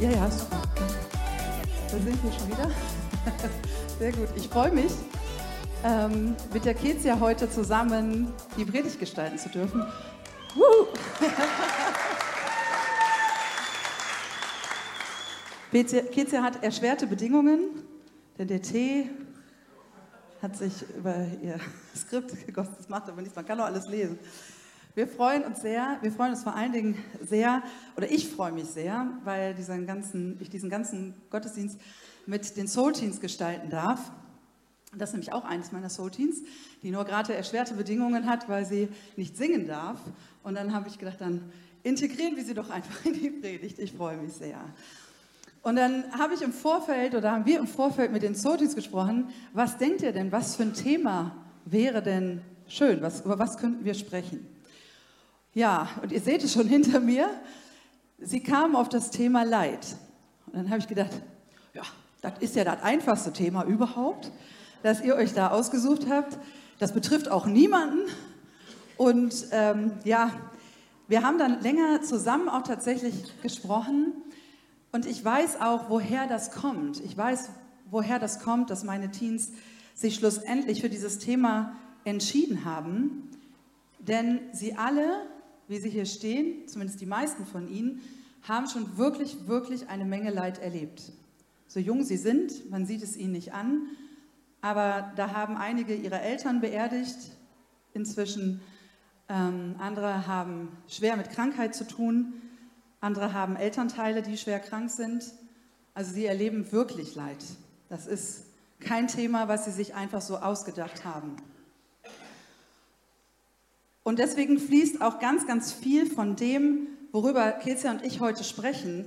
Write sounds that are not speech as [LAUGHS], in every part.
Ja, ja, super. Da sind wir schon wieder. [LAUGHS] Sehr gut. Ich freue mich, ähm, mit der Kezia heute zusammen die Predigt gestalten zu dürfen. [LAUGHS] Kezia hat erschwerte Bedingungen, denn der Tee hat sich über ihr [LAUGHS] Skript gegossen. Das macht aber nichts, man kann doch alles lesen. Wir freuen uns sehr, wir freuen uns vor allen Dingen sehr, oder ich freue mich sehr, weil diesen ganzen, ich diesen ganzen Gottesdienst mit den Soul Teens gestalten darf. Das ist nämlich auch eines meiner Soul Teens, die nur gerade erschwerte Bedingungen hat, weil sie nicht singen darf. Und dann habe ich gedacht, dann integrieren wir sie doch einfach in die Predigt. Ich freue mich sehr. Und dann habe ich im Vorfeld oder haben wir im Vorfeld mit den Teens gesprochen. Was denkt ihr denn, was für ein Thema wäre denn schön? Was, über was könnten wir sprechen? Ja, und ihr seht es schon hinter mir. Sie kamen auf das Thema Leid. Und dann habe ich gedacht, ja, das ist ja das einfachste Thema überhaupt, das ihr euch da ausgesucht habt. Das betrifft auch niemanden. Und ähm, ja, wir haben dann länger zusammen auch tatsächlich gesprochen. Und ich weiß auch, woher das kommt. Ich weiß, woher das kommt, dass meine Teens sich schlussendlich für dieses Thema entschieden haben. Denn sie alle wie Sie hier stehen, zumindest die meisten von Ihnen, haben schon wirklich, wirklich eine Menge Leid erlebt. So jung Sie sind, man sieht es Ihnen nicht an, aber da haben einige ihre Eltern beerdigt. Inzwischen ähm, andere haben schwer mit Krankheit zu tun, andere haben Elternteile, die schwer krank sind. Also sie erleben wirklich Leid. Das ist kein Thema, was sie sich einfach so ausgedacht haben. Und deswegen fließt auch ganz, ganz viel von dem, worüber Kezia und ich heute sprechen,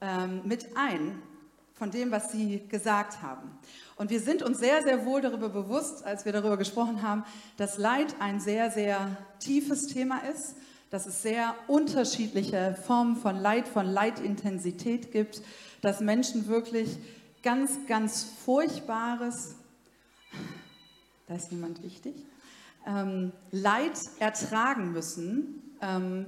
ähm, mit ein, von dem, was Sie gesagt haben. Und wir sind uns sehr, sehr wohl darüber bewusst, als wir darüber gesprochen haben, dass Leid ein sehr, sehr tiefes Thema ist, dass es sehr unterschiedliche Formen von Leid, von Leidintensität gibt, dass Menschen wirklich ganz, ganz Furchtbares, da ist niemand wichtig, ähm, Leid ertragen müssen. Ähm,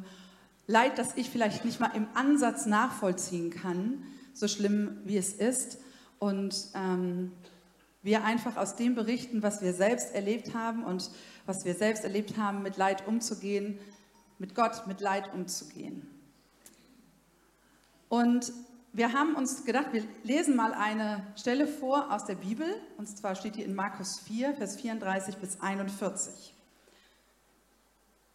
Leid, das ich vielleicht nicht mal im Ansatz nachvollziehen kann, so schlimm wie es ist. Und ähm, wir einfach aus dem berichten, was wir selbst erlebt haben und was wir selbst erlebt haben, mit Leid umzugehen, mit Gott mit Leid umzugehen. Und wir haben uns gedacht, wir lesen mal eine Stelle vor aus der Bibel, und zwar steht die in Markus 4, Vers 34 bis 41.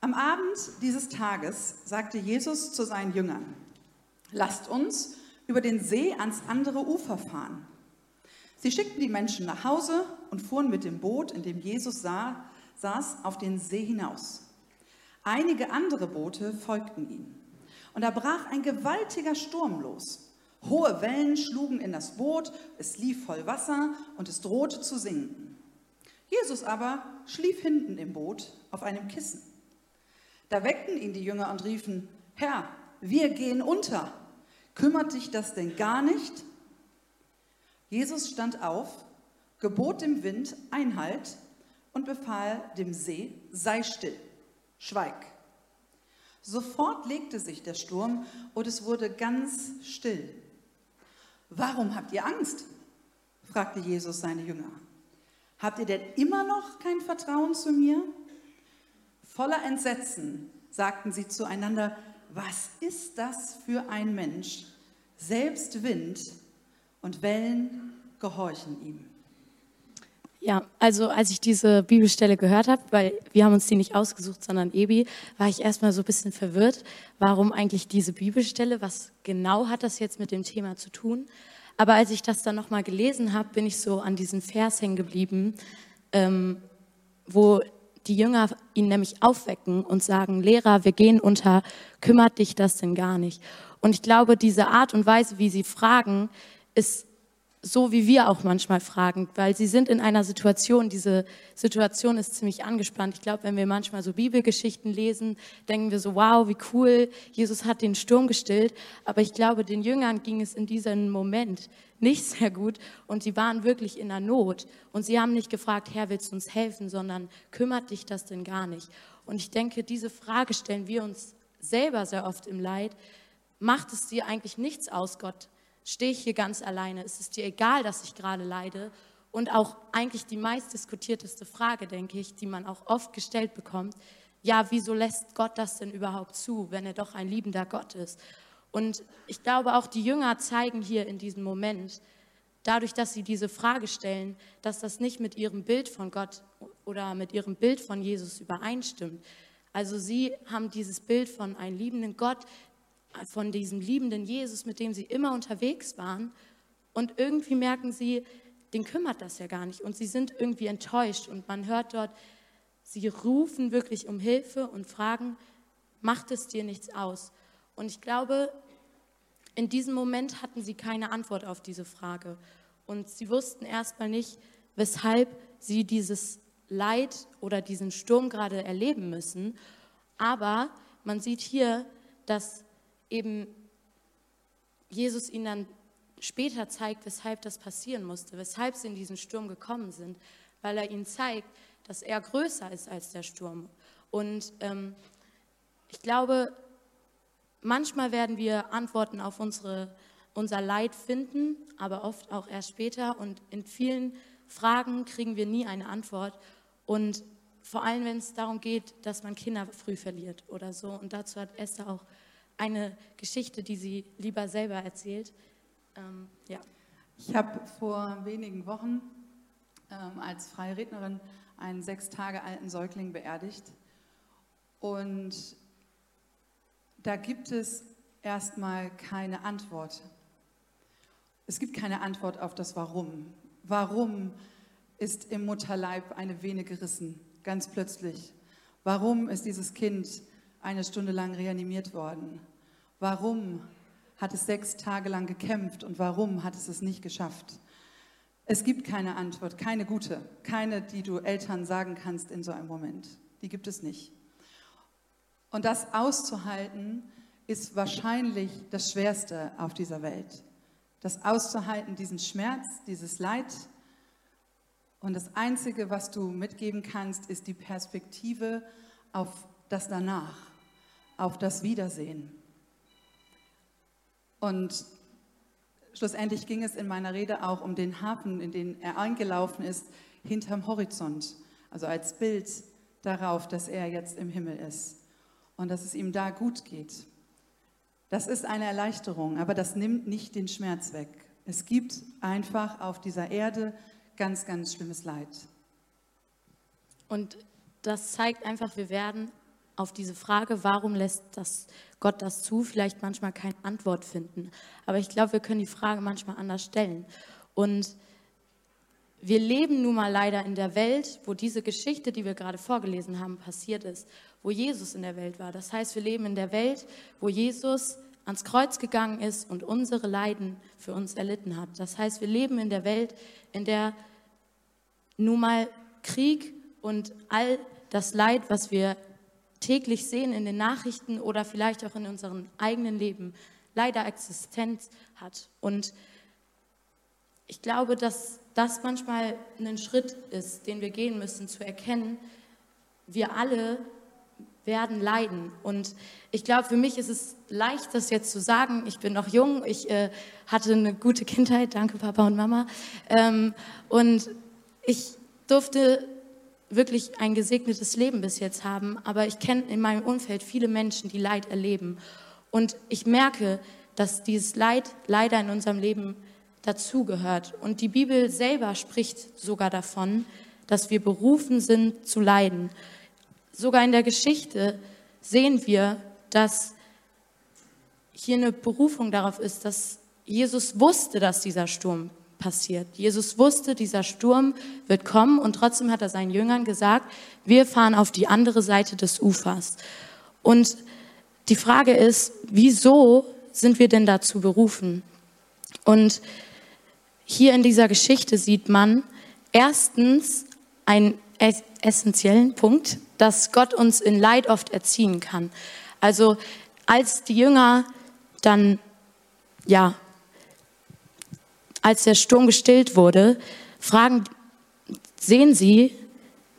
Am Abend dieses Tages sagte Jesus zu seinen Jüngern, lasst uns über den See ans andere Ufer fahren. Sie schickten die Menschen nach Hause und fuhren mit dem Boot, in dem Jesus sah, saß, auf den See hinaus. Einige andere Boote folgten ihm. Und da brach ein gewaltiger Sturm los. Hohe Wellen schlugen in das Boot, es lief voll Wasser und es drohte zu sinken. Jesus aber schlief hinten im Boot auf einem Kissen. Da weckten ihn die Jünger und riefen, Herr, wir gehen unter. Kümmert dich das denn gar nicht? Jesus stand auf, gebot dem Wind Einhalt und befahl dem See, sei still, schweig. Sofort legte sich der Sturm und es wurde ganz still. Warum habt ihr Angst? fragte Jesus seine Jünger. Habt ihr denn immer noch kein Vertrauen zu mir? Voller Entsetzen sagten sie zueinander, was ist das für ein Mensch? Selbst Wind und Wellen gehorchen ihm. Ja, also als ich diese Bibelstelle gehört habe, weil wir haben uns die nicht ausgesucht, sondern Ebi, war ich erstmal so ein bisschen verwirrt, warum eigentlich diese Bibelstelle, was genau hat das jetzt mit dem Thema zu tun? Aber als ich das dann nochmal gelesen habe, bin ich so an diesen Vers hängen geblieben, ähm, wo die Jünger ihn nämlich aufwecken und sagen, Lehrer, wir gehen unter, kümmert dich das denn gar nicht? Und ich glaube, diese Art und Weise, wie sie fragen, ist so wie wir auch manchmal fragen, weil sie sind in einer Situation, diese Situation ist ziemlich angespannt. Ich glaube, wenn wir manchmal so Bibelgeschichten lesen, denken wir so, wow, wie cool, Jesus hat den Sturm gestillt. Aber ich glaube, den Jüngern ging es in diesem Moment nicht sehr gut und sie waren wirklich in der Not. Und sie haben nicht gefragt, Herr, willst du uns helfen, sondern kümmert dich das denn gar nicht? Und ich denke, diese Frage stellen wir uns selber sehr oft im Leid. macht es dir eigentlich nichts aus, Gott? Stehe ich hier ganz alleine? Ist es dir egal, dass ich gerade leide? Und auch eigentlich die meistdiskutierteste Frage, denke ich, die man auch oft gestellt bekommt, ja, wieso lässt Gott das denn überhaupt zu, wenn er doch ein liebender Gott ist? Und ich glaube, auch die Jünger zeigen hier in diesem Moment, dadurch, dass sie diese Frage stellen, dass das nicht mit ihrem Bild von Gott oder mit ihrem Bild von Jesus übereinstimmt. Also sie haben dieses Bild von einem liebenden Gott, von diesem liebenden Jesus, mit dem sie immer unterwegs waren. Und irgendwie merken sie, den kümmert das ja gar nicht. Und sie sind irgendwie enttäuscht. Und man hört dort, sie rufen wirklich um Hilfe und fragen, macht es dir nichts aus? Und ich glaube, in diesem Moment hatten sie keine Antwort auf diese Frage. Und sie wussten erstmal nicht, weshalb sie dieses Leid oder diesen Sturm gerade erleben müssen. Aber man sieht hier, dass eben Jesus ihnen dann später zeigt, weshalb das passieren musste, weshalb sie in diesen Sturm gekommen sind, weil er ihnen zeigt, dass er größer ist als der Sturm. Und ähm, ich glaube, manchmal werden wir Antworten auf unsere, unser Leid finden, aber oft auch erst später. Und in vielen Fragen kriegen wir nie eine Antwort. Und vor allem, wenn es darum geht, dass man Kinder früh verliert oder so. Und dazu hat Esther auch eine Geschichte, die sie lieber selber erzählt. Ähm, ja. Ich habe vor wenigen Wochen ähm, als freie Rednerin einen sechs Tage alten Säugling beerdigt. Und da gibt es erstmal keine Antwort. Es gibt keine Antwort auf das Warum. Warum ist im Mutterleib eine Vene gerissen, ganz plötzlich? Warum ist dieses Kind eine Stunde lang reanimiert worden? Warum hat es sechs Tage lang gekämpft und warum hat es es nicht geschafft? Es gibt keine Antwort, keine gute, keine, die du Eltern sagen kannst in so einem Moment. Die gibt es nicht. Und das auszuhalten, ist wahrscheinlich das Schwerste auf dieser Welt. Das auszuhalten, diesen Schmerz, dieses Leid. Und das Einzige, was du mitgeben kannst, ist die Perspektive auf das Danach, auf das Wiedersehen. Und schlussendlich ging es in meiner Rede auch um den Hafen, in den er eingelaufen ist, hinterm Horizont. Also als Bild darauf, dass er jetzt im Himmel ist und dass es ihm da gut geht. Das ist eine Erleichterung, aber das nimmt nicht den Schmerz weg. Es gibt einfach auf dieser Erde ganz, ganz schlimmes Leid. Und das zeigt einfach, wir werden auf diese Frage, warum lässt das Gott das zu, vielleicht manchmal keine Antwort finden. Aber ich glaube, wir können die Frage manchmal anders stellen. Und wir leben nun mal leider in der Welt, wo diese Geschichte, die wir gerade vorgelesen haben, passiert ist, wo Jesus in der Welt war. Das heißt, wir leben in der Welt, wo Jesus ans Kreuz gegangen ist und unsere Leiden für uns erlitten hat. Das heißt, wir leben in der Welt, in der nun mal Krieg und all das Leid, was wir täglich sehen in den Nachrichten oder vielleicht auch in unserem eigenen Leben, leider Existenz hat. Und ich glaube, dass das manchmal ein Schritt ist, den wir gehen müssen, zu erkennen, wir alle werden leiden. Und ich glaube, für mich ist es leicht, das jetzt zu sagen. Ich bin noch jung, ich äh, hatte eine gute Kindheit, danke Papa und Mama. Ähm, und ich durfte wirklich ein gesegnetes Leben bis jetzt haben, aber ich kenne in meinem Umfeld viele Menschen, die Leid erleben. Und ich merke, dass dieses Leid leider in unserem Leben dazugehört. Und die Bibel selber spricht sogar davon, dass wir berufen sind zu leiden. Sogar in der Geschichte sehen wir, dass hier eine Berufung darauf ist, dass Jesus wusste, dass dieser Sturm passiert. Jesus wusste, dieser Sturm wird kommen und trotzdem hat er seinen Jüngern gesagt, wir fahren auf die andere Seite des Ufers. Und die Frage ist, wieso sind wir denn dazu berufen? Und hier in dieser Geschichte sieht man erstens einen essentiellen Punkt, dass Gott uns in Leid oft erziehen kann. Also als die Jünger dann ja als der Sturm gestillt wurde, fragen, sehen sie,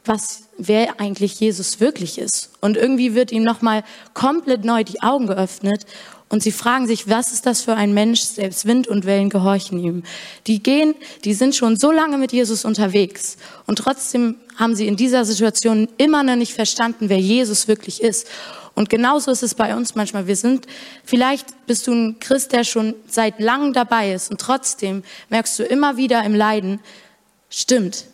was, wer eigentlich Jesus wirklich ist. Und irgendwie wird ihm nochmal komplett neu die Augen geöffnet und sie fragen sich, was ist das für ein Mensch? Selbst Wind und Wellen gehorchen ihm. Die gehen, die sind schon so lange mit Jesus unterwegs und trotzdem haben sie in dieser Situation immer noch nicht verstanden, wer Jesus wirklich ist. Und genauso ist es bei uns manchmal. Wir sind, vielleicht bist du ein Christ, der schon seit langem dabei ist und trotzdem merkst du immer wieder im Leiden, stimmt,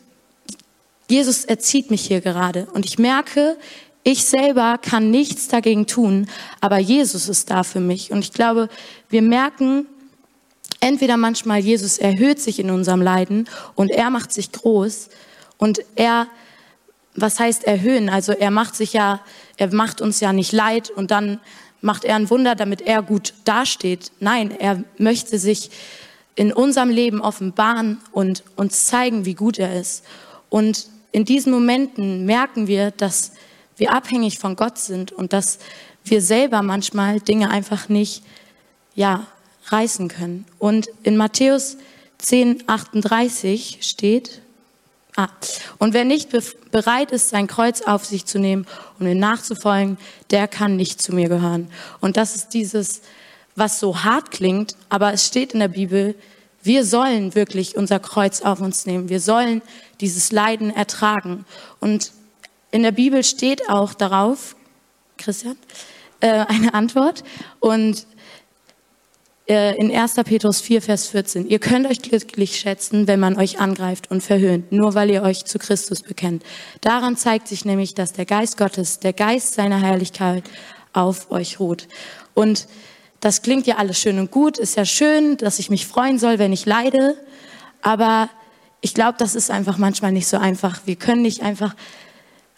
Jesus erzieht mich hier gerade und ich merke, ich selber kann nichts dagegen tun, aber Jesus ist da für mich. Und ich glaube, wir merken entweder manchmal, Jesus erhöht sich in unserem Leiden und er macht sich groß und er, was heißt erhöhen? Also er macht sich ja, er macht uns ja nicht leid und dann macht er ein Wunder, damit er gut dasteht. Nein, er möchte sich in unserem Leben offenbaren und uns zeigen, wie gut er ist. Und in diesen Momenten merken wir, dass wir abhängig von Gott sind und dass wir selber manchmal Dinge einfach nicht, ja, reißen können. Und in Matthäus 10, 38 steht, ah, und wer nicht bereit ist, sein Kreuz auf sich zu nehmen und um ihm nachzufolgen, der kann nicht zu mir gehören. Und das ist dieses, was so hart klingt, aber es steht in der Bibel, wir sollen wirklich unser Kreuz auf uns nehmen. Wir sollen dieses Leiden ertragen. Und in der Bibel steht auch darauf, Christian, äh, eine Antwort. Und äh, in 1. Petrus 4, Vers 14, ihr könnt euch glücklich schätzen, wenn man euch angreift und verhöhnt, nur weil ihr euch zu Christus bekennt. Daran zeigt sich nämlich, dass der Geist Gottes, der Geist seiner Herrlichkeit auf euch ruht. Und das klingt ja alles schön und gut, ist ja schön, dass ich mich freuen soll, wenn ich leide, aber ich glaube, das ist einfach manchmal nicht so einfach. Wir können nicht einfach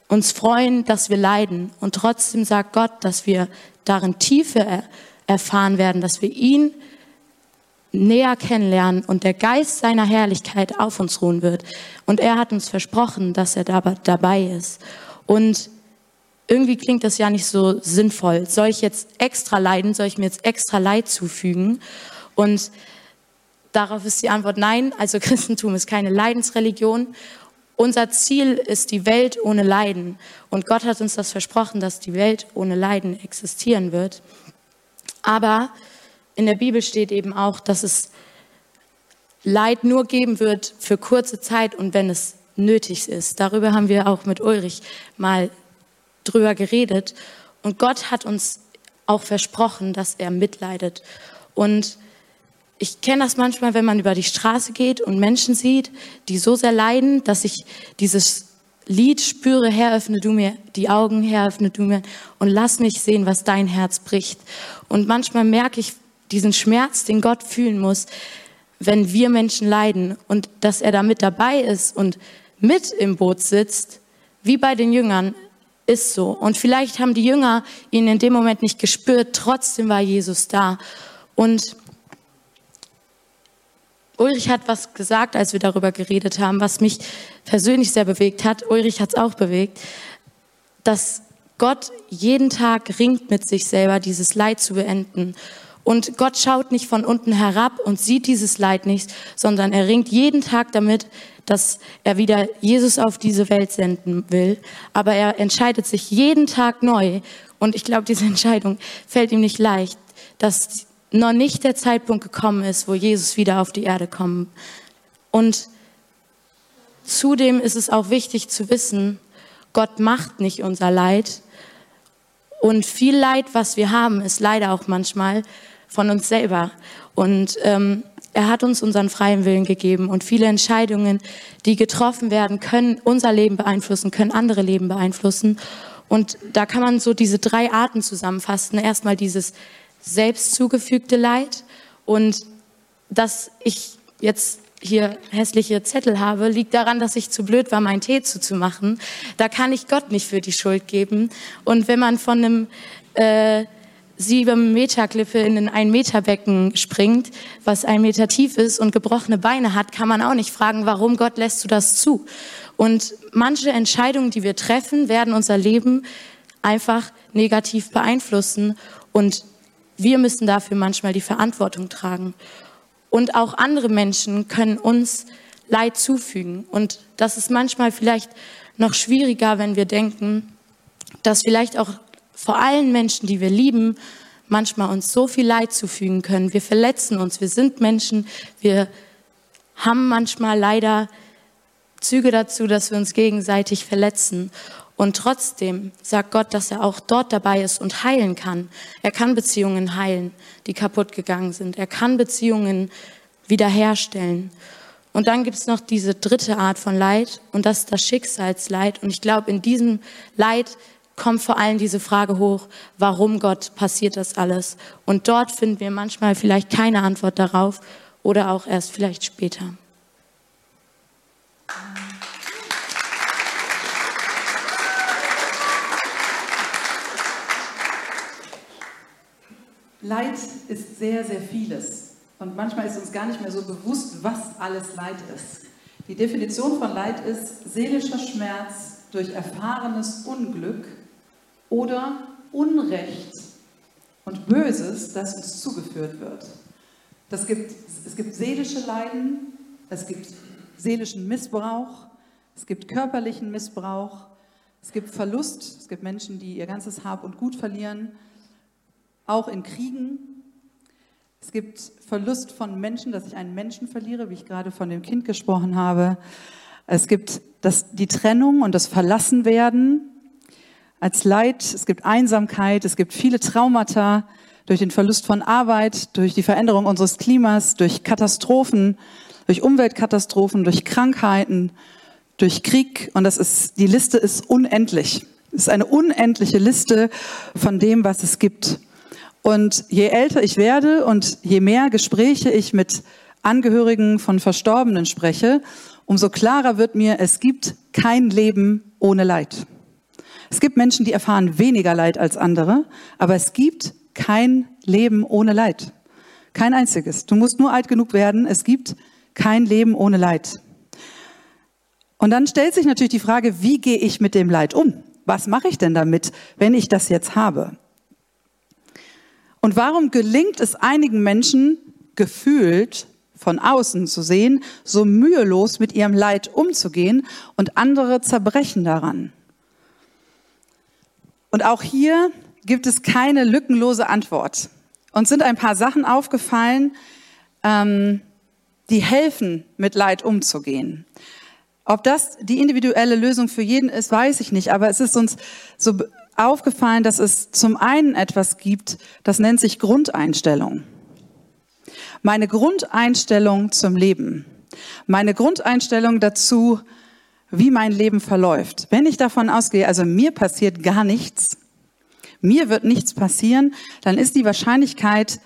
uns freuen, dass wir leiden. Und trotzdem sagt Gott, dass wir darin Tiefe erfahren werden, dass wir ihn näher kennenlernen und der Geist seiner Herrlichkeit auf uns ruhen wird. Und er hat uns versprochen, dass er dabei ist. Und irgendwie klingt das ja nicht so sinnvoll. Soll ich jetzt extra leiden? Soll ich mir jetzt extra Leid zufügen? Und darauf ist die Antwort nein. Also [LAUGHS] Christentum ist keine Leidensreligion. Unser Ziel ist die Welt ohne Leiden. Und Gott hat uns das versprochen, dass die Welt ohne Leiden existieren wird. Aber in der Bibel steht eben auch, dass es Leid nur geben wird für kurze Zeit und wenn es nötig ist. Darüber haben wir auch mit Ulrich mal drüber geredet. Und Gott hat uns auch versprochen, dass er mitleidet. Und ich kenne das manchmal, wenn man über die Straße geht und Menschen sieht, die so sehr leiden, dass ich dieses Lied spüre, Herr, öffne du mir die Augen, Herr, öffne du mir und lass mich sehen, was dein Herz bricht. Und manchmal merke ich diesen Schmerz, den Gott fühlen muss, wenn wir Menschen leiden und dass er da mit dabei ist und mit im Boot sitzt, wie bei den Jüngern, ist so. Und vielleicht haben die Jünger ihn in dem Moment nicht gespürt, trotzdem war Jesus da. Und Ulrich hat was gesagt, als wir darüber geredet haben, was mich persönlich sehr bewegt hat. Ulrich hat es auch bewegt, dass Gott jeden Tag ringt mit sich selber, dieses Leid zu beenden. Und Gott schaut nicht von unten herab und sieht dieses Leid nicht, sondern er ringt jeden Tag damit, dass er wieder Jesus auf diese Welt senden will. Aber er entscheidet sich jeden Tag neu. Und ich glaube, diese Entscheidung fällt ihm nicht leicht, dass noch nicht der Zeitpunkt gekommen ist, wo Jesus wieder auf die Erde kommt. Und zudem ist es auch wichtig zu wissen, Gott macht nicht unser Leid. Und viel Leid, was wir haben, ist leider auch manchmal von uns selber. Und ähm, er hat uns unseren freien Willen gegeben und viele Entscheidungen, die getroffen werden, können unser Leben beeinflussen, können andere Leben beeinflussen. Und da kann man so diese drei Arten zusammenfassen. Erstmal dieses selbst zugefügte Leid. Und dass ich jetzt hier hässliche Zettel habe, liegt daran, dass ich zu blöd war, meinen Tee zuzumachen. Da kann ich Gott nicht für die Schuld geben. Und wenn man von einem äh, sieben Meter Klippe in ein ein Meter Becken springt, was ein Meter tief ist und gebrochene Beine hat, kann man auch nicht fragen, warum Gott lässt du das zu? Und manche Entscheidungen, die wir treffen, werden unser Leben einfach negativ beeinflussen. Und wir müssen dafür manchmal die Verantwortung tragen. Und auch andere Menschen können uns Leid zufügen. Und das ist manchmal vielleicht noch schwieriger, wenn wir denken, dass vielleicht auch vor allen Menschen, die wir lieben, manchmal uns so viel Leid zufügen können. Wir verletzen uns, wir sind Menschen, wir haben manchmal leider Züge dazu, dass wir uns gegenseitig verletzen. Und trotzdem sagt Gott, dass er auch dort dabei ist und heilen kann. Er kann Beziehungen heilen, die kaputt gegangen sind. Er kann Beziehungen wiederherstellen. Und dann gibt es noch diese dritte Art von Leid und das ist das Schicksalsleid. Und ich glaube, in diesem Leid kommt vor allem diese Frage hoch, warum Gott passiert das alles? Und dort finden wir manchmal vielleicht keine Antwort darauf oder auch erst vielleicht später. Leid ist sehr, sehr vieles. Und manchmal ist uns gar nicht mehr so bewusst, was alles Leid ist. Die Definition von Leid ist seelischer Schmerz durch erfahrenes Unglück oder Unrecht und Böses, das uns zugeführt wird. Das gibt, es gibt seelische Leiden, es gibt seelischen Missbrauch, es gibt körperlichen Missbrauch, es gibt Verlust, es gibt Menschen, die ihr ganzes Hab und Gut verlieren, auch in Kriegen. Es gibt Verlust von Menschen, dass ich einen Menschen verliere, wie ich gerade von dem Kind gesprochen habe. Es gibt das, die Trennung und das Verlassenwerden als Leid. Es gibt Einsamkeit. Es gibt viele Traumata durch den Verlust von Arbeit, durch die Veränderung unseres Klimas, durch Katastrophen, durch Umweltkatastrophen, durch Krankheiten, durch Krieg. Und das ist, die Liste ist unendlich. Es ist eine unendliche Liste von dem, was es gibt. Und je älter ich werde und je mehr Gespräche ich mit Angehörigen von Verstorbenen spreche, umso klarer wird mir, es gibt kein Leben ohne Leid. Es gibt Menschen, die erfahren weniger Leid als andere, aber es gibt kein Leben ohne Leid. Kein einziges. Du musst nur alt genug werden. Es gibt kein Leben ohne Leid. Und dann stellt sich natürlich die Frage, wie gehe ich mit dem Leid um? Was mache ich denn damit, wenn ich das jetzt habe? Und warum gelingt es einigen Menschen, gefühlt von außen zu sehen, so mühelos mit ihrem Leid umzugehen und andere zerbrechen daran? Und auch hier gibt es keine lückenlose Antwort. Uns sind ein paar Sachen aufgefallen, ähm, die helfen, mit Leid umzugehen. Ob das die individuelle Lösung für jeden ist, weiß ich nicht, aber es ist uns so aufgefallen, dass es zum einen etwas gibt, das nennt sich Grundeinstellung. Meine Grundeinstellung zum Leben. Meine Grundeinstellung dazu, wie mein Leben verläuft. Wenn ich davon ausgehe, also mir passiert gar nichts, mir wird nichts passieren, dann ist die Wahrscheinlichkeit,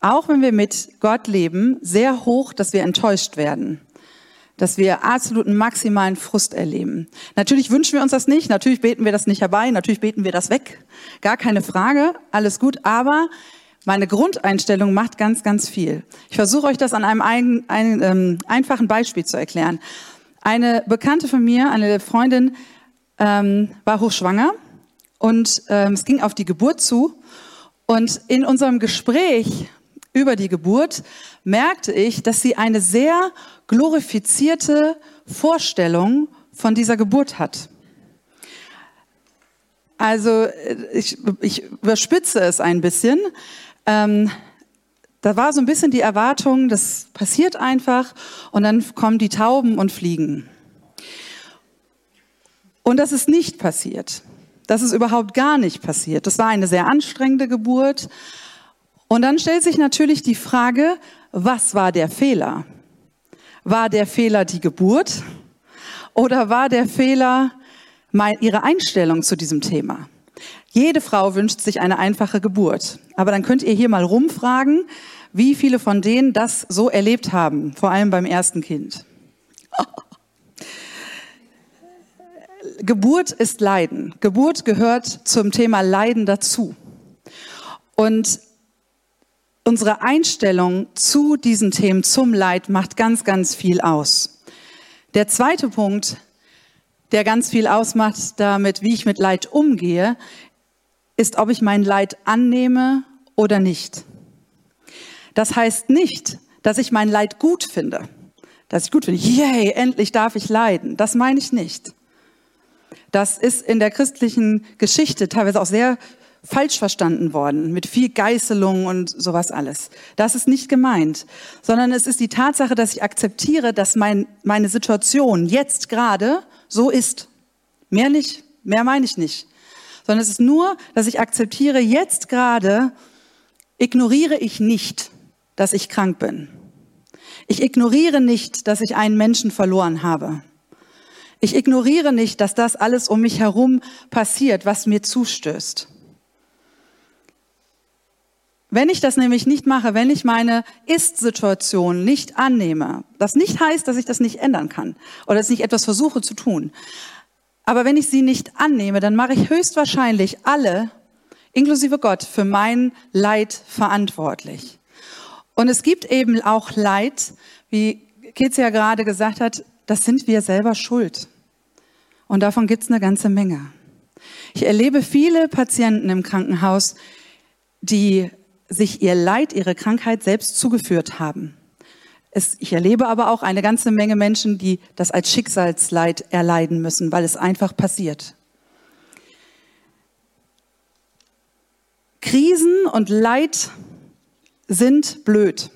auch wenn wir mit Gott leben, sehr hoch, dass wir enttäuscht werden dass wir absoluten maximalen Frust erleben. Natürlich wünschen wir uns das nicht, natürlich beten wir das nicht herbei, natürlich beten wir das weg. Gar keine Frage, alles gut, aber meine Grundeinstellung macht ganz, ganz viel. Ich versuche euch das an einem ein, ein, ähm, einfachen Beispiel zu erklären. Eine Bekannte von mir, eine Freundin, ähm, war hochschwanger und ähm, es ging auf die Geburt zu. Und in unserem Gespräch über die Geburt merkte ich, dass sie eine sehr glorifizierte Vorstellung von dieser Geburt hat. Also ich, ich überspitze es ein bisschen. Ähm, da war so ein bisschen die Erwartung, das passiert einfach und dann kommen die Tauben und fliegen. Und das ist nicht passiert. Das ist überhaupt gar nicht passiert. Das war eine sehr anstrengende Geburt. Und dann stellt sich natürlich die Frage, was war der Fehler? War der Fehler die Geburt oder war der Fehler ihre Einstellung zu diesem Thema? Jede Frau wünscht sich eine einfache Geburt. Aber dann könnt ihr hier mal rumfragen, wie viele von denen das so erlebt haben, vor allem beim ersten Kind. [LAUGHS] Geburt ist Leiden. Geburt gehört zum Thema Leiden dazu. Und unsere Einstellung zu diesen Themen, zum Leid, macht ganz, ganz viel aus. Der zweite Punkt, der ganz viel ausmacht damit, wie ich mit Leid umgehe, ist, ob ich mein Leid annehme oder nicht. Das heißt nicht, dass ich mein Leid gut finde. Dass ich gut finde, yay, endlich darf ich leiden. Das meine ich nicht. Das ist in der christlichen Geschichte teilweise auch sehr falsch verstanden worden, mit viel Geißelung und sowas alles. Das ist nicht gemeint, sondern es ist die Tatsache, dass ich akzeptiere, dass mein, meine Situation jetzt gerade so ist. Mehr nicht, mehr meine ich nicht. Sondern es ist nur, dass ich akzeptiere, jetzt gerade ignoriere ich nicht, dass ich krank bin. Ich ignoriere nicht, dass ich einen Menschen verloren habe. Ich ignoriere nicht, dass das alles um mich herum passiert, was mir zustößt. Wenn ich das nämlich nicht mache, wenn ich meine Ist-Situation nicht annehme, das nicht heißt, dass ich das nicht ändern kann oder dass ich etwas versuche zu tun. Aber wenn ich sie nicht annehme, dann mache ich höchstwahrscheinlich alle, inklusive Gott, für mein Leid verantwortlich. Und es gibt eben auch Leid, wie Kezia gerade gesagt hat, das sind wir selber schuld. Und davon gibt es eine ganze Menge. Ich erlebe viele Patienten im Krankenhaus, die sich ihr Leid, ihre Krankheit selbst zugeführt haben. Es, ich erlebe aber auch eine ganze Menge Menschen, die das als Schicksalsleid erleiden müssen, weil es einfach passiert. Krisen und Leid sind blöd.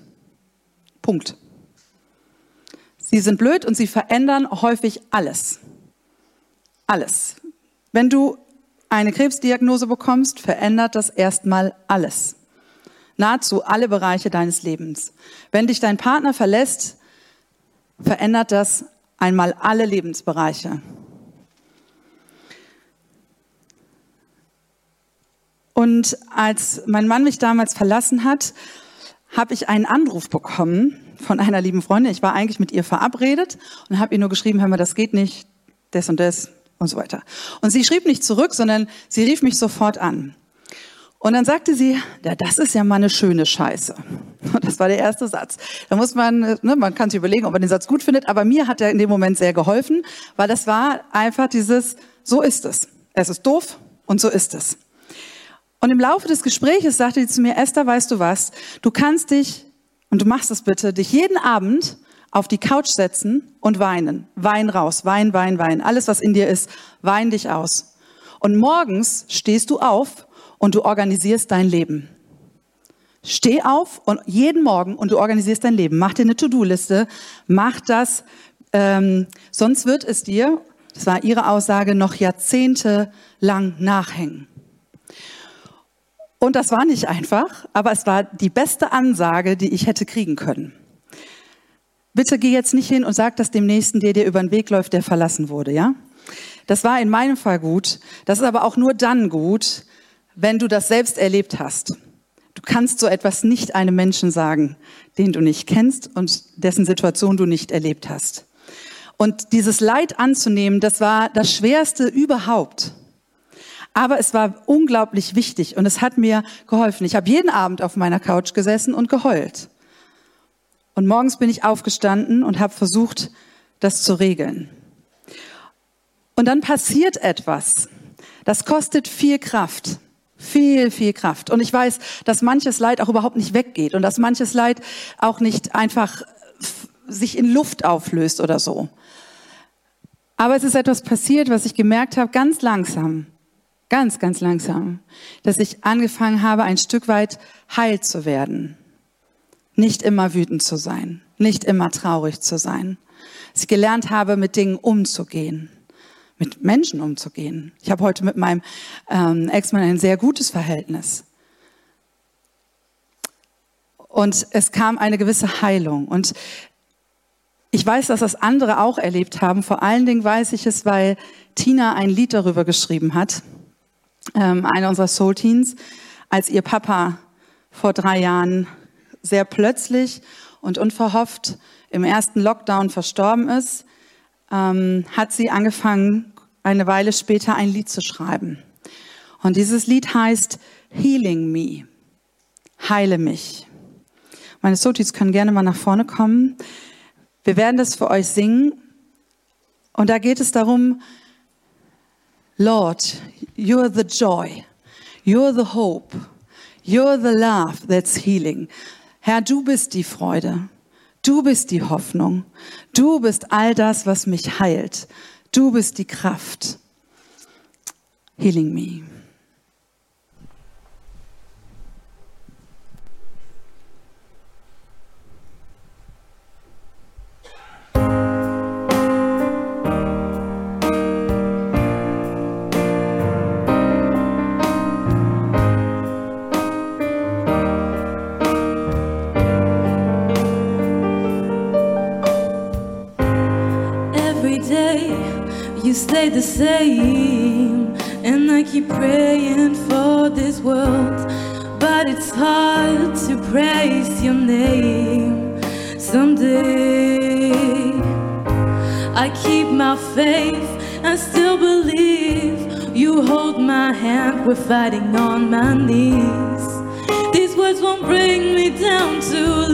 Punkt. Sie sind blöd und sie verändern häufig alles. Alles. Wenn du eine Krebsdiagnose bekommst, verändert das erstmal alles nahezu alle Bereiche deines Lebens. Wenn dich dein Partner verlässt, verändert das einmal alle Lebensbereiche. Und als mein Mann mich damals verlassen hat, habe ich einen Anruf bekommen von einer lieben Freundin. Ich war eigentlich mit ihr verabredet und habe ihr nur geschrieben, hör mal, das geht nicht, das und das und so weiter. Und sie schrieb nicht zurück, sondern sie rief mich sofort an. Und dann sagte sie, ja, das ist ja mal eine schöne Scheiße. Und das war der erste Satz. Da muss man, ne, man kann sich überlegen, ob man den Satz gut findet, aber mir hat er in dem Moment sehr geholfen, weil das war einfach dieses, so ist es. Es ist doof und so ist es. Und im Laufe des Gespräches sagte sie zu mir, Esther, weißt du was, du kannst dich, und du machst es bitte, dich jeden Abend auf die Couch setzen und weinen. Wein raus, Wein, Wein, Wein. Alles, was in dir ist, wein dich aus. Und morgens stehst du auf und du organisierst dein Leben. Steh auf und jeden Morgen und du organisierst dein Leben. Mach dir eine To-Do-Liste, mach das, ähm, sonst wird es dir, das war ihre Aussage, noch jahrzehntelang nachhängen. Und das war nicht einfach, aber es war die beste Ansage, die ich hätte kriegen können. Bitte geh jetzt nicht hin und sag das dem Nächsten, der dir über den Weg läuft, der verlassen wurde, ja? Das war in meinem Fall gut. Das ist aber auch nur dann gut, wenn du das selbst erlebt hast. Du kannst so etwas nicht einem Menschen sagen, den du nicht kennst und dessen Situation du nicht erlebt hast. Und dieses Leid anzunehmen, das war das Schwerste überhaupt. Aber es war unglaublich wichtig und es hat mir geholfen. Ich habe jeden Abend auf meiner Couch gesessen und geheult. Und morgens bin ich aufgestanden und habe versucht, das zu regeln. Und dann passiert etwas. Das kostet viel Kraft. Viel, viel Kraft. Und ich weiß, dass manches Leid auch überhaupt nicht weggeht und dass manches Leid auch nicht einfach sich in Luft auflöst oder so. Aber es ist etwas passiert, was ich gemerkt habe, ganz langsam, ganz, ganz langsam, dass ich angefangen habe, ein Stück weit heil zu werden. Nicht immer wütend zu sein, nicht immer traurig zu sein. Dass ich gelernt habe, mit Dingen umzugehen mit Menschen umzugehen. Ich habe heute mit meinem ähm, Ex-Mann ein sehr gutes Verhältnis. Und es kam eine gewisse Heilung. Und ich weiß, dass das andere auch erlebt haben. Vor allen Dingen weiß ich es, weil Tina ein Lied darüber geschrieben hat, ähm, einer unserer Soul Teens, als ihr Papa vor drei Jahren sehr plötzlich und unverhofft im ersten Lockdown verstorben ist ähm, hat sie angefangen, eine Weile später ein Lied zu schreiben. Und dieses Lied heißt Healing Me. Heile mich. Meine Sotis können gerne mal nach vorne kommen. Wir werden das für euch singen. Und da geht es darum, Lord, you're the joy. You're the hope. You're the love that's healing. Herr, du bist die Freude. Du bist die Hoffnung. Du bist all das, was mich heilt. Du bist die Kraft. Healing me. fighting on my knees. These words won't bring me down to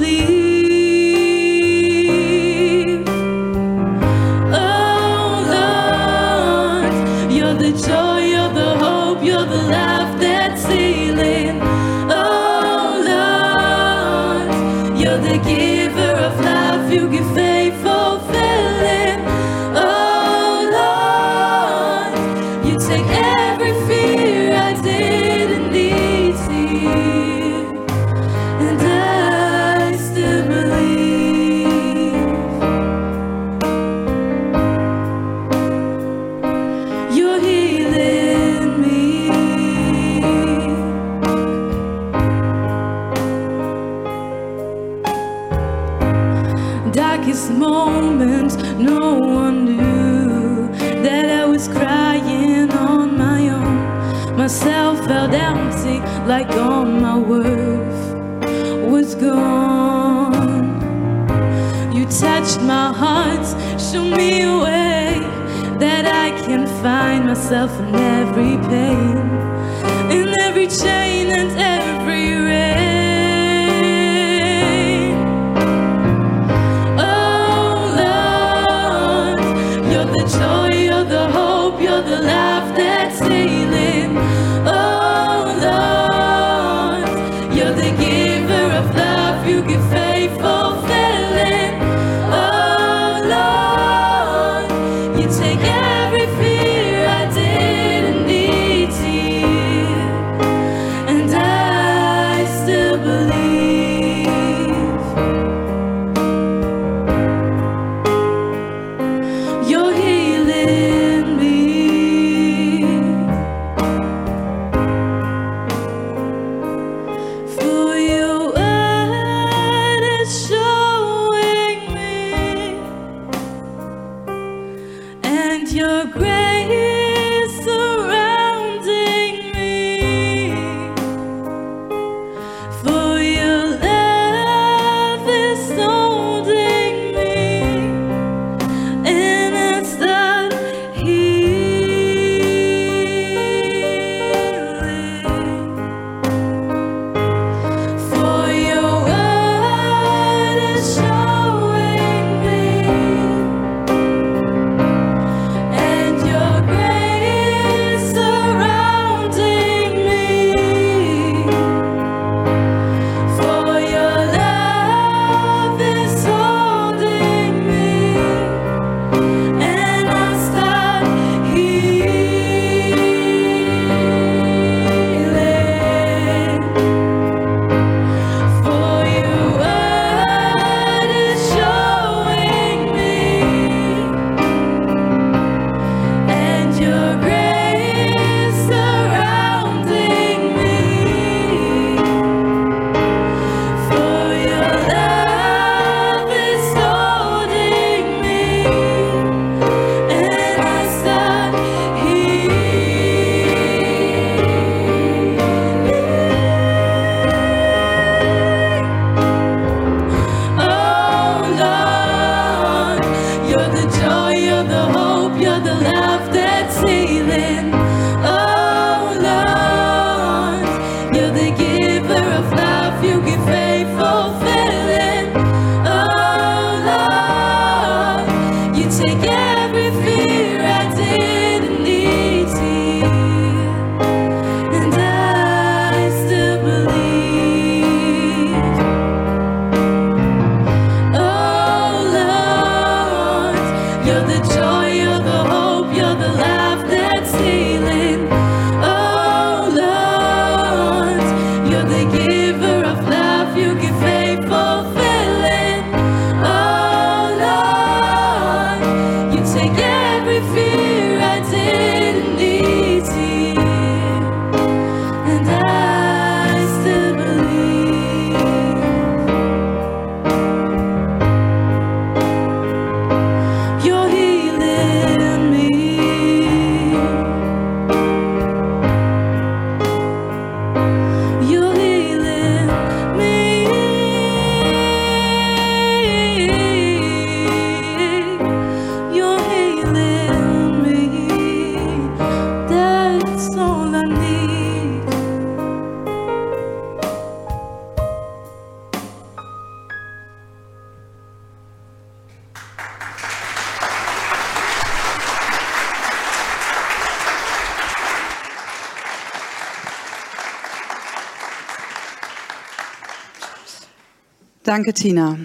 Danke, Tina.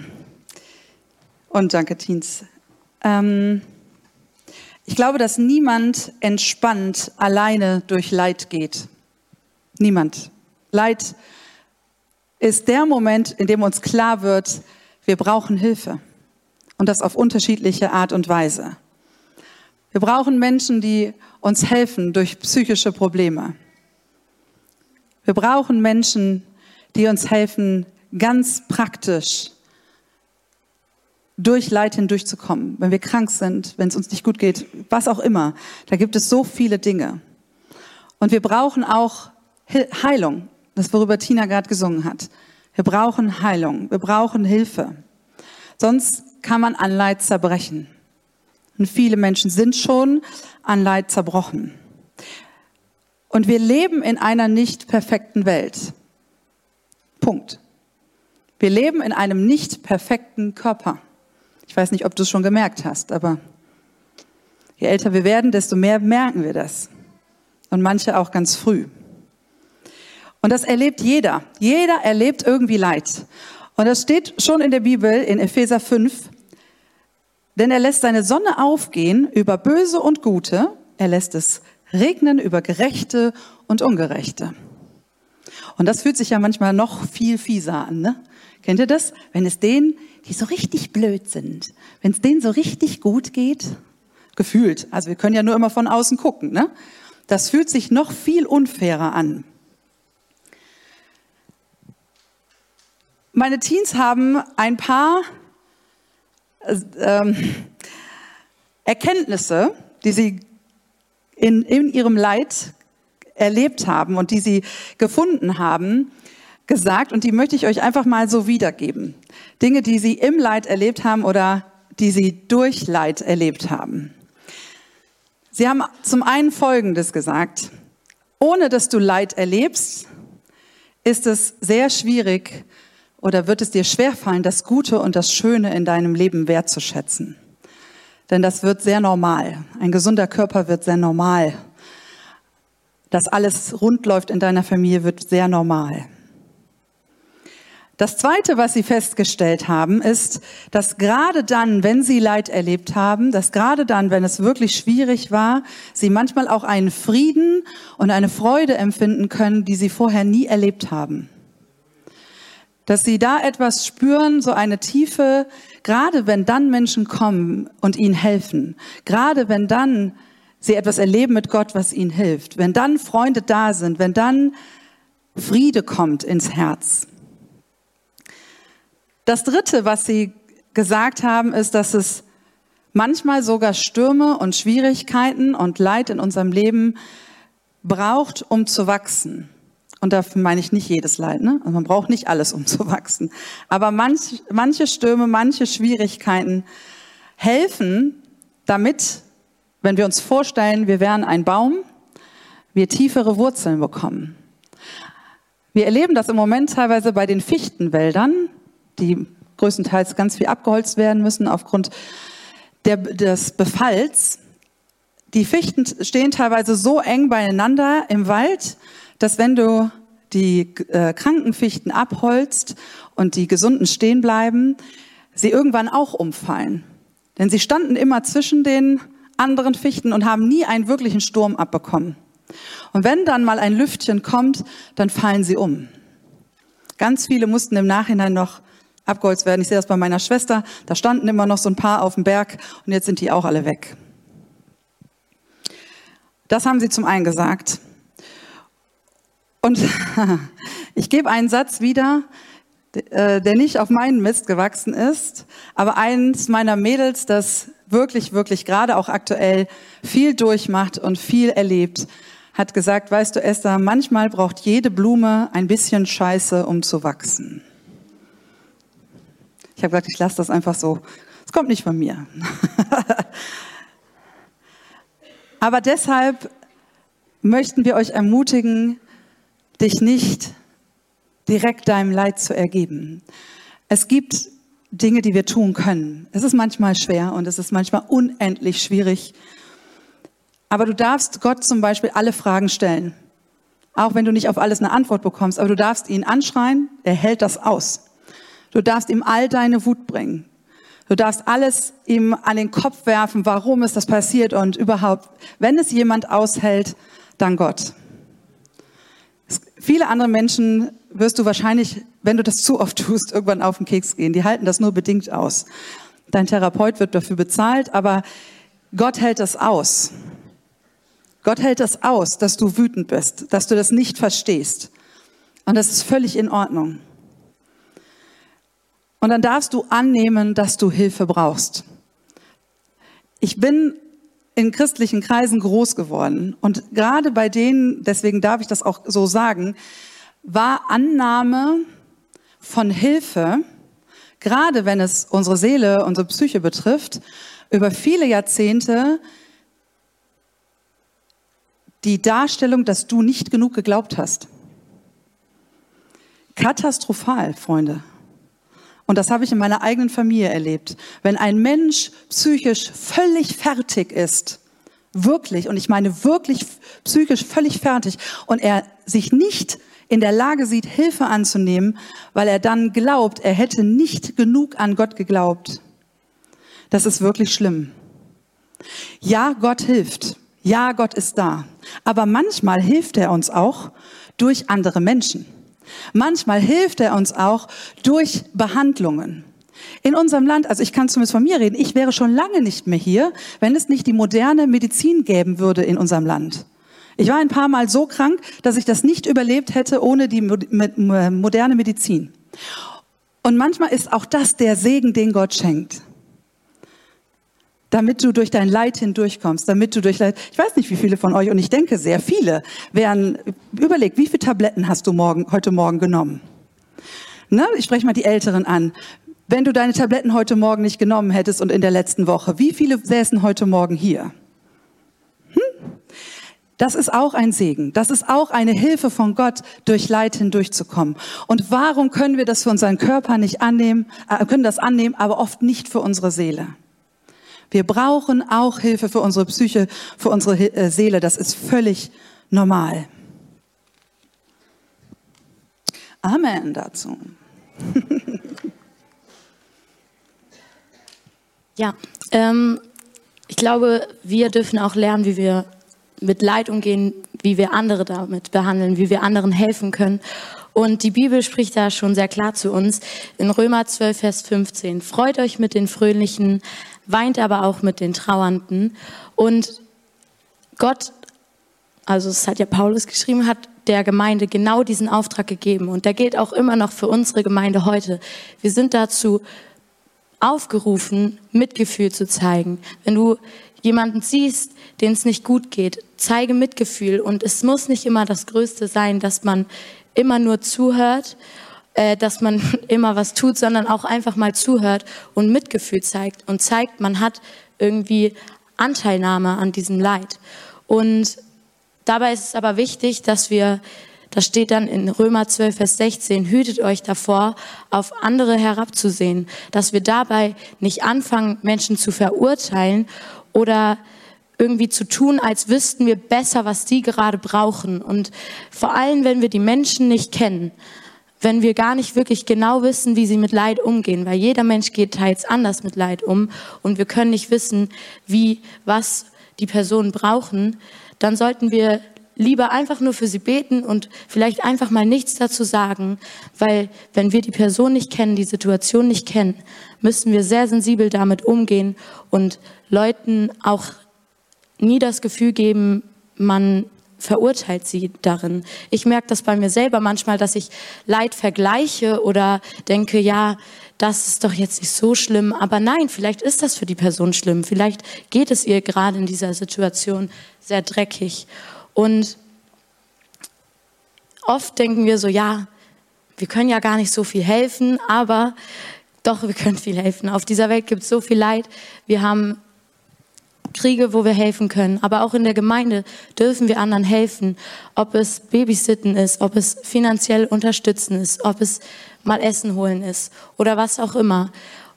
Und danke, Teens. Ähm, ich glaube, dass niemand entspannt alleine durch Leid geht. Niemand. Leid ist der Moment, in dem uns klar wird, wir brauchen Hilfe. Und das auf unterschiedliche Art und Weise. Wir brauchen Menschen, die uns helfen durch psychische Probleme. Wir brauchen Menschen, die uns helfen, ganz praktisch durch Leid hindurchzukommen, wenn wir krank sind, wenn es uns nicht gut geht, was auch immer. Da gibt es so viele Dinge. Und wir brauchen auch Heilung, das worüber Tina gerade gesungen hat. Wir brauchen Heilung, wir brauchen Hilfe. Sonst kann man an Leid zerbrechen. Und viele Menschen sind schon an Leid zerbrochen. Und wir leben in einer nicht perfekten Welt. Punkt. Wir leben in einem nicht perfekten Körper. Ich weiß nicht, ob du es schon gemerkt hast, aber je älter wir werden, desto mehr merken wir das. Und manche auch ganz früh. Und das erlebt jeder. Jeder erlebt irgendwie Leid. Und das steht schon in der Bibel in Epheser 5. Denn er lässt seine Sonne aufgehen über Böse und Gute. Er lässt es regnen über Gerechte und Ungerechte. Und das fühlt sich ja manchmal noch viel fieser an. Ne? Kennt ihr das? Wenn es denen, die so richtig blöd sind, wenn es denen so richtig gut geht, gefühlt, also wir können ja nur immer von außen gucken, ne? das fühlt sich noch viel unfairer an. Meine Teens haben ein paar ähm, Erkenntnisse, die sie in, in ihrem Leid erlebt haben und die sie gefunden haben, gesagt und die möchte ich euch einfach mal so wiedergeben. Dinge, die sie im Leid erlebt haben oder die sie durch Leid erlebt haben. Sie haben zum einen Folgendes gesagt. Ohne dass du Leid erlebst, ist es sehr schwierig oder wird es dir schwerfallen, das Gute und das Schöne in deinem Leben wertzuschätzen. Denn das wird sehr normal. Ein gesunder Körper wird sehr normal. Dass alles rund läuft in deiner Familie wird sehr normal. Das Zweite, was Sie festgestellt haben, ist, dass gerade dann, wenn Sie Leid erlebt haben, dass gerade dann, wenn es wirklich schwierig war, Sie manchmal auch einen Frieden und eine Freude empfinden können, die Sie vorher nie erlebt haben. Dass Sie da etwas spüren, so eine Tiefe, gerade wenn dann Menschen kommen und Ihnen helfen, gerade wenn dann Sie etwas erleben mit Gott, was Ihnen hilft, wenn dann Freunde da sind, wenn dann Friede kommt ins Herz. Das Dritte, was Sie gesagt haben, ist, dass es manchmal sogar Stürme und Schwierigkeiten und Leid in unserem Leben braucht, um zu wachsen. Und dafür meine ich nicht jedes Leid. Ne? Also man braucht nicht alles, um [LAUGHS] zu wachsen. Aber manch, manche Stürme, manche Schwierigkeiten helfen, damit, wenn wir uns vorstellen, wir wären ein Baum, wir tiefere Wurzeln bekommen. Wir erleben das im Moment teilweise bei den Fichtenwäldern die größtenteils ganz viel abgeholzt werden müssen aufgrund der, des Befalls. Die Fichten stehen teilweise so eng beieinander im Wald, dass wenn du die äh, kranken Fichten abholzt und die gesunden stehen bleiben, sie irgendwann auch umfallen. Denn sie standen immer zwischen den anderen Fichten und haben nie einen wirklichen Sturm abbekommen. Und wenn dann mal ein Lüftchen kommt, dann fallen sie um. Ganz viele mussten im Nachhinein noch abgeholzt werden. Ich sehe das bei meiner Schwester. Da standen immer noch so ein paar auf dem Berg und jetzt sind die auch alle weg. Das haben sie zum einen gesagt. Und [LAUGHS] ich gebe einen Satz wieder, äh, der nicht auf meinen Mist gewachsen ist, aber eins meiner Mädels, das wirklich, wirklich gerade auch aktuell viel durchmacht und viel erlebt, hat gesagt, weißt du, Esther, manchmal braucht jede Blume ein bisschen Scheiße, um zu wachsen. Ich habe gesagt, ich lasse das einfach so. Es kommt nicht von mir. [LAUGHS] Aber deshalb möchten wir euch ermutigen, dich nicht direkt deinem Leid zu ergeben. Es gibt Dinge, die wir tun können. Es ist manchmal schwer und es ist manchmal unendlich schwierig. Aber du darfst Gott zum Beispiel alle Fragen stellen. Auch wenn du nicht auf alles eine Antwort bekommst. Aber du darfst ihn anschreien, er hält das aus. Du darfst ihm all deine Wut bringen. Du darfst alles ihm an den Kopf werfen, warum ist das passiert und überhaupt, wenn es jemand aushält, dann Gott. Viele andere Menschen wirst du wahrscheinlich, wenn du das zu oft tust, irgendwann auf den Keks gehen. Die halten das nur bedingt aus. Dein Therapeut wird dafür bezahlt, aber Gott hält das aus. Gott hält das aus, dass du wütend bist, dass du das nicht verstehst. Und das ist völlig in Ordnung. Und dann darfst du annehmen, dass du Hilfe brauchst. Ich bin in christlichen Kreisen groß geworden und gerade bei denen, deswegen darf ich das auch so sagen, war Annahme von Hilfe, gerade wenn es unsere Seele, unsere Psyche betrifft, über viele Jahrzehnte die Darstellung, dass du nicht genug geglaubt hast. Katastrophal, Freunde. Und das habe ich in meiner eigenen Familie erlebt. Wenn ein Mensch psychisch völlig fertig ist, wirklich, und ich meine wirklich psychisch völlig fertig, und er sich nicht in der Lage sieht, Hilfe anzunehmen, weil er dann glaubt, er hätte nicht genug an Gott geglaubt. Das ist wirklich schlimm. Ja, Gott hilft. Ja, Gott ist da. Aber manchmal hilft er uns auch durch andere Menschen. Manchmal hilft er uns auch durch Behandlungen. In unserem Land, also ich kann zumindest von mir reden, ich wäre schon lange nicht mehr hier, wenn es nicht die moderne Medizin geben würde in unserem Land. Ich war ein paar Mal so krank, dass ich das nicht überlebt hätte ohne die moderne Medizin. Und manchmal ist auch das der Segen, den Gott schenkt damit du durch dein Leid hindurchkommst, damit du durch Leid, ich weiß nicht, wie viele von euch, und ich denke sehr viele, werden, überlegt, wie viele Tabletten hast du morgen, heute Morgen genommen? Ne? Ich spreche mal die Älteren an. Wenn du deine Tabletten heute Morgen nicht genommen hättest und in der letzten Woche, wie viele säßen heute Morgen hier? Hm? Das ist auch ein Segen. Das ist auch eine Hilfe von Gott, durch Leid hindurchzukommen. Und warum können wir das für unseren Körper nicht annehmen, äh, können das annehmen, aber oft nicht für unsere Seele? Wir brauchen auch Hilfe für unsere Psyche, für unsere äh, Seele. Das ist völlig normal. Amen dazu. [LAUGHS] ja, ähm, ich glaube, wir dürfen auch lernen, wie wir mit Leid umgehen, wie wir andere damit behandeln, wie wir anderen helfen können. Und die Bibel spricht da schon sehr klar zu uns in Römer 12, Vers 15. Freut euch mit den Fröhlichen, weint aber auch mit den Trauernden. Und Gott, also es hat ja Paulus geschrieben, hat der Gemeinde genau diesen Auftrag gegeben. Und der gilt auch immer noch für unsere Gemeinde heute. Wir sind dazu aufgerufen, Mitgefühl zu zeigen. Wenn du jemanden siehst, den es nicht gut geht, zeige Mitgefühl. Und es muss nicht immer das Größte sein, dass man immer nur zuhört äh, dass man [LAUGHS] immer was tut, sondern auch einfach mal zuhört und Mitgefühl zeigt und zeigt, man hat irgendwie Anteilnahme an diesem Leid. Und dabei ist es aber wichtig, dass wir, das steht dann in Römer 12, Vers 16, hütet euch davor, auf andere herabzusehen, dass wir dabei nicht anfangen, Menschen zu verurteilen oder irgendwie zu tun, als wüssten wir besser, was die gerade brauchen. Und vor allem, wenn wir die Menschen nicht kennen, wenn wir gar nicht wirklich genau wissen, wie sie mit Leid umgehen, weil jeder Mensch geht teils anders mit Leid um und wir können nicht wissen, wie, was die Personen brauchen, dann sollten wir lieber einfach nur für sie beten und vielleicht einfach mal nichts dazu sagen, weil wenn wir die Person nicht kennen, die Situation nicht kennen, müssen wir sehr sensibel damit umgehen und Leuten auch nie das Gefühl geben, man verurteilt sie darin. Ich merke das bei mir selber manchmal, dass ich Leid vergleiche oder denke, ja, das ist doch jetzt nicht so schlimm. Aber nein, vielleicht ist das für die Person schlimm. Vielleicht geht es ihr gerade in dieser Situation sehr dreckig. Und oft denken wir so, ja, wir können ja gar nicht so viel helfen, aber doch, wir können viel helfen. Auf dieser Welt gibt es so viel Leid. Wir haben Kriege, wo wir helfen können. Aber auch in der Gemeinde dürfen wir anderen helfen. Ob es Babysitten ist, ob es finanziell unterstützen ist, ob es mal Essen holen ist oder was auch immer.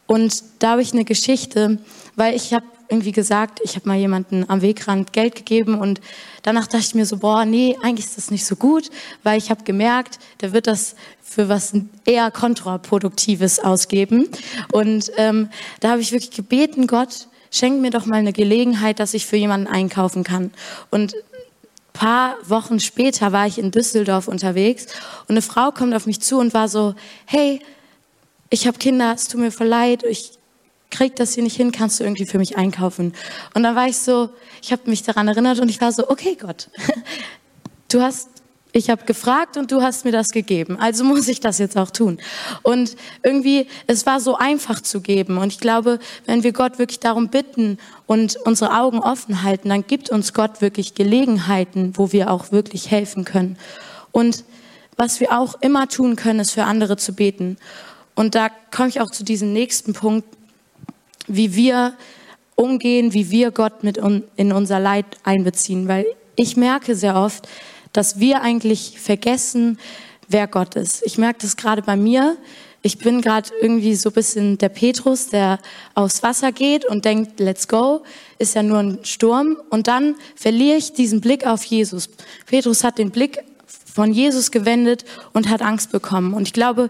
Und da habe ich eine Geschichte, weil ich habe irgendwie gesagt, ich habe mal jemanden am Wegrand Geld gegeben und danach dachte ich mir so, boah, nee, eigentlich ist das nicht so gut, weil ich habe gemerkt, der wird das für was eher kontraproduktives ausgeben. Und ähm, da habe ich wirklich gebeten, Gott, schenk mir doch mal eine Gelegenheit, dass ich für jemanden einkaufen kann. Und paar Wochen später war ich in Düsseldorf unterwegs und eine Frau kommt auf mich zu und war so, hey, ich habe Kinder, es tut mir voll leid, ich krieg das hier nicht hin, kannst du irgendwie für mich einkaufen? Und dann war ich so, ich habe mich daran erinnert und ich war so, okay Gott, [LAUGHS] du hast ich habe gefragt und du hast mir das gegeben. Also [LAUGHS] muss ich das jetzt auch tun. Und irgendwie, es war so einfach zu geben. Und ich glaube, wenn wir Gott wirklich darum bitten und unsere Augen offen halten, dann gibt uns Gott wirklich Gelegenheiten, wo wir auch wirklich helfen können. Und was wir auch immer tun können, ist für andere zu beten. Und da komme ich auch zu diesem nächsten Punkt, wie wir umgehen, wie wir Gott mit in unser Leid einbeziehen. Weil ich merke sehr oft, dass wir eigentlich vergessen, wer Gott ist. Ich merke das gerade bei mir. Ich bin gerade irgendwie so ein bisschen der Petrus, der aufs Wasser geht und denkt, let's go, ist ja nur ein Sturm. Und dann verliere ich diesen Blick auf Jesus. Petrus hat den Blick von Jesus gewendet und hat Angst bekommen. Und ich glaube,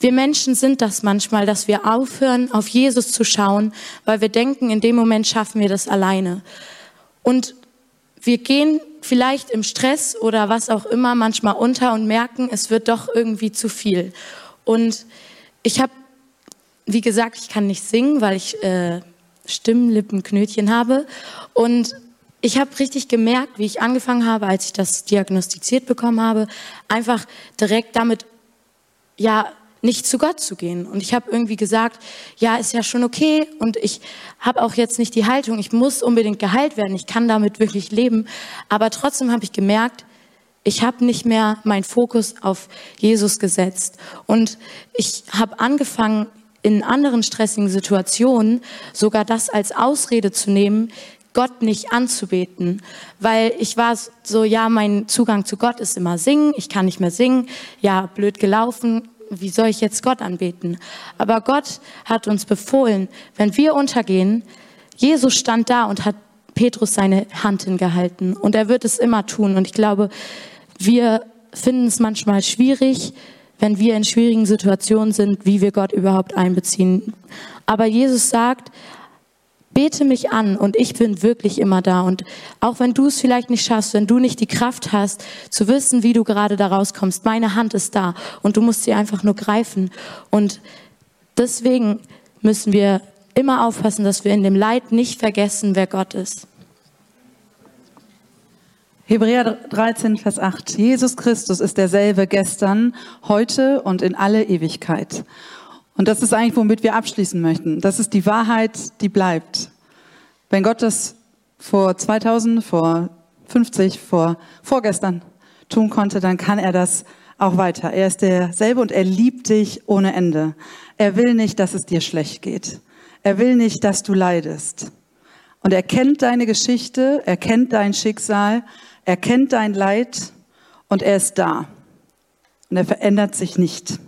wir Menschen sind das manchmal, dass wir aufhören, auf Jesus zu schauen, weil wir denken, in dem Moment schaffen wir das alleine. Und wir gehen vielleicht im Stress oder was auch immer manchmal unter und merken, es wird doch irgendwie zu viel. Und ich habe, wie gesagt, ich kann nicht singen, weil ich äh, Stimmlippenknötchen habe. Und ich habe richtig gemerkt, wie ich angefangen habe, als ich das diagnostiziert bekommen habe, einfach direkt damit, ja, nicht zu Gott zu gehen. Und ich habe irgendwie gesagt, ja, ist ja schon okay. Und ich habe auch jetzt nicht die Haltung, ich muss unbedingt geheilt werden, ich kann damit wirklich leben. Aber trotzdem habe ich gemerkt, ich habe nicht mehr meinen Fokus auf Jesus gesetzt. Und ich habe angefangen, in anderen stressigen Situationen sogar das als Ausrede zu nehmen, Gott nicht anzubeten, weil ich war so, ja, mein Zugang zu Gott ist immer singen, ich kann nicht mehr singen, ja, blöd gelaufen, wie soll ich jetzt Gott anbeten? Aber Gott hat uns befohlen, wenn wir untergehen, Jesus stand da und hat Petrus seine Hand hingehalten und er wird es immer tun. Und ich glaube, wir finden es manchmal schwierig, wenn wir in schwierigen Situationen sind, wie wir Gott überhaupt einbeziehen. Aber Jesus sagt, bete mich an und ich bin wirklich immer da. Und auch wenn du es vielleicht nicht schaffst, wenn du nicht die Kraft hast, zu wissen, wie du gerade da rauskommst, meine Hand ist da und du musst sie einfach nur greifen. Und deswegen müssen wir immer aufpassen, dass wir in dem Leid nicht vergessen, wer Gott ist. Hebräer 13, Vers 8. Jesus Christus ist derselbe gestern, heute und in alle Ewigkeit. Und das ist eigentlich, womit wir abschließen möchten. Das ist die Wahrheit, die bleibt. Wenn Gott das vor 2000, vor 50, vor vorgestern tun konnte, dann kann er das auch weiter. Er ist derselbe und er liebt dich ohne Ende. Er will nicht, dass es dir schlecht geht. Er will nicht, dass du leidest. Und er kennt deine Geschichte, er kennt dein Schicksal, er kennt dein Leid und er ist da. Und er verändert sich nicht.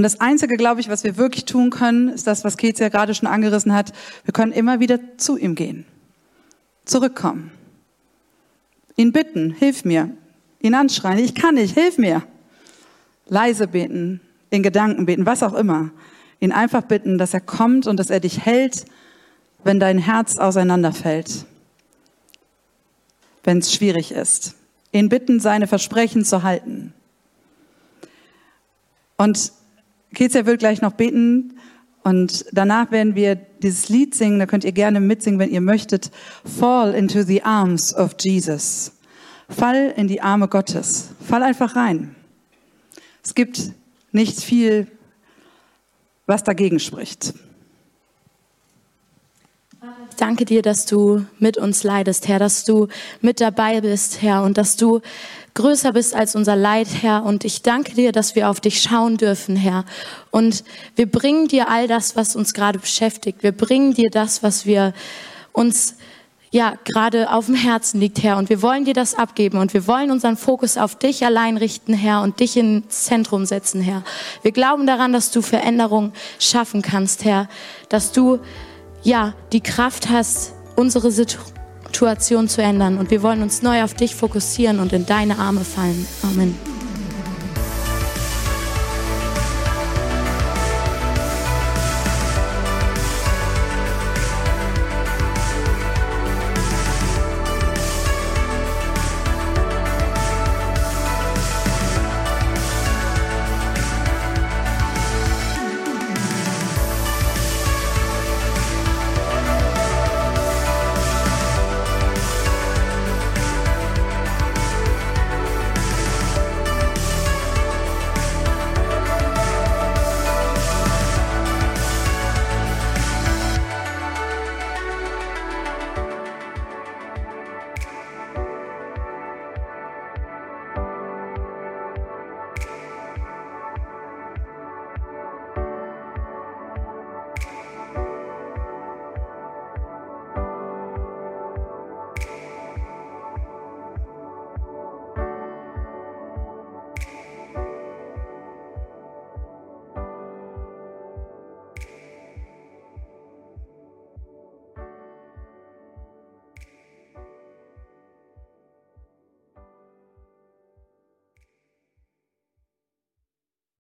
Und das Einzige, glaube ich, was wir wirklich tun können, ist das, was Keith ja gerade schon angerissen hat. Wir können immer wieder zu ihm gehen, zurückkommen, ihn bitten, hilf mir, ihn anschreien, ich kann nicht, hilf mir. Leise beten, in Gedanken beten, was auch immer. Ihn einfach bitten, dass er kommt und dass er dich hält, wenn dein Herz auseinanderfällt, wenn es schwierig ist. Ihn bitten, seine Versprechen zu halten. Und Kezia will gleich noch beten und danach werden wir dieses Lied singen. Da könnt ihr gerne mitsingen, wenn ihr möchtet. Fall into the arms of Jesus. Fall in die Arme Gottes. Fall einfach rein. Es gibt nicht viel, was dagegen spricht. Ich danke dir, dass du mit uns leidest, Herr, dass du mit dabei bist, Herr, und dass du größer bist als unser Leid, Herr. Und ich danke dir, dass wir auf dich schauen dürfen, Herr. Und wir bringen dir all das, was uns gerade beschäftigt. Wir bringen dir das, was wir uns ja gerade auf dem Herzen liegt, Herr. Und wir wollen dir das abgeben und wir wollen unseren Fokus auf dich allein richten, Herr, und dich ins Zentrum setzen, Herr. Wir glauben daran, dass du Veränderung schaffen kannst, Herr, dass du ja, die Kraft hast, unsere Situation zu ändern. Und wir wollen uns neu auf dich fokussieren und in deine Arme fallen. Amen.